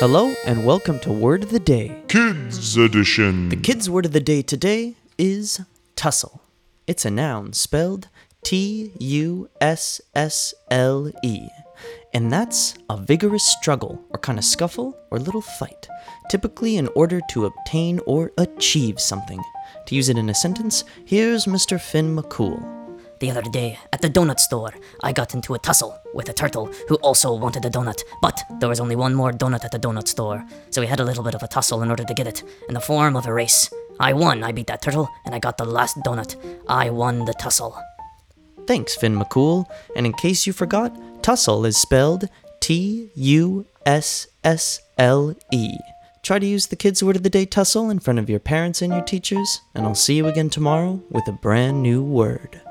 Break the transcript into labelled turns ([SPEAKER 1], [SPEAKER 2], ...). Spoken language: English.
[SPEAKER 1] Hello and welcome to Word of the Day.
[SPEAKER 2] Kids Edition.
[SPEAKER 1] The kids' word of the day today is tussle. It's a noun spelled T U S S L E. And that's a vigorous struggle, or kind of scuffle, or little fight, typically in order to obtain or achieve something. To use it in a sentence, here's Mr. Finn McCool.
[SPEAKER 3] The other day, at the donut store, I got into a tussle with a turtle who also wanted a donut, but there was only one more donut at the donut store, so we had a little bit of a tussle in order to get it, in the form of a race. I won, I beat that turtle, and I got the last donut. I won the tussle.
[SPEAKER 1] Thanks, Finn McCool. And in case you forgot, tussle is spelled T U S S L E. Try to use the kids' word of the day tussle in front of your parents and your teachers, and I'll see you again tomorrow with a brand new word.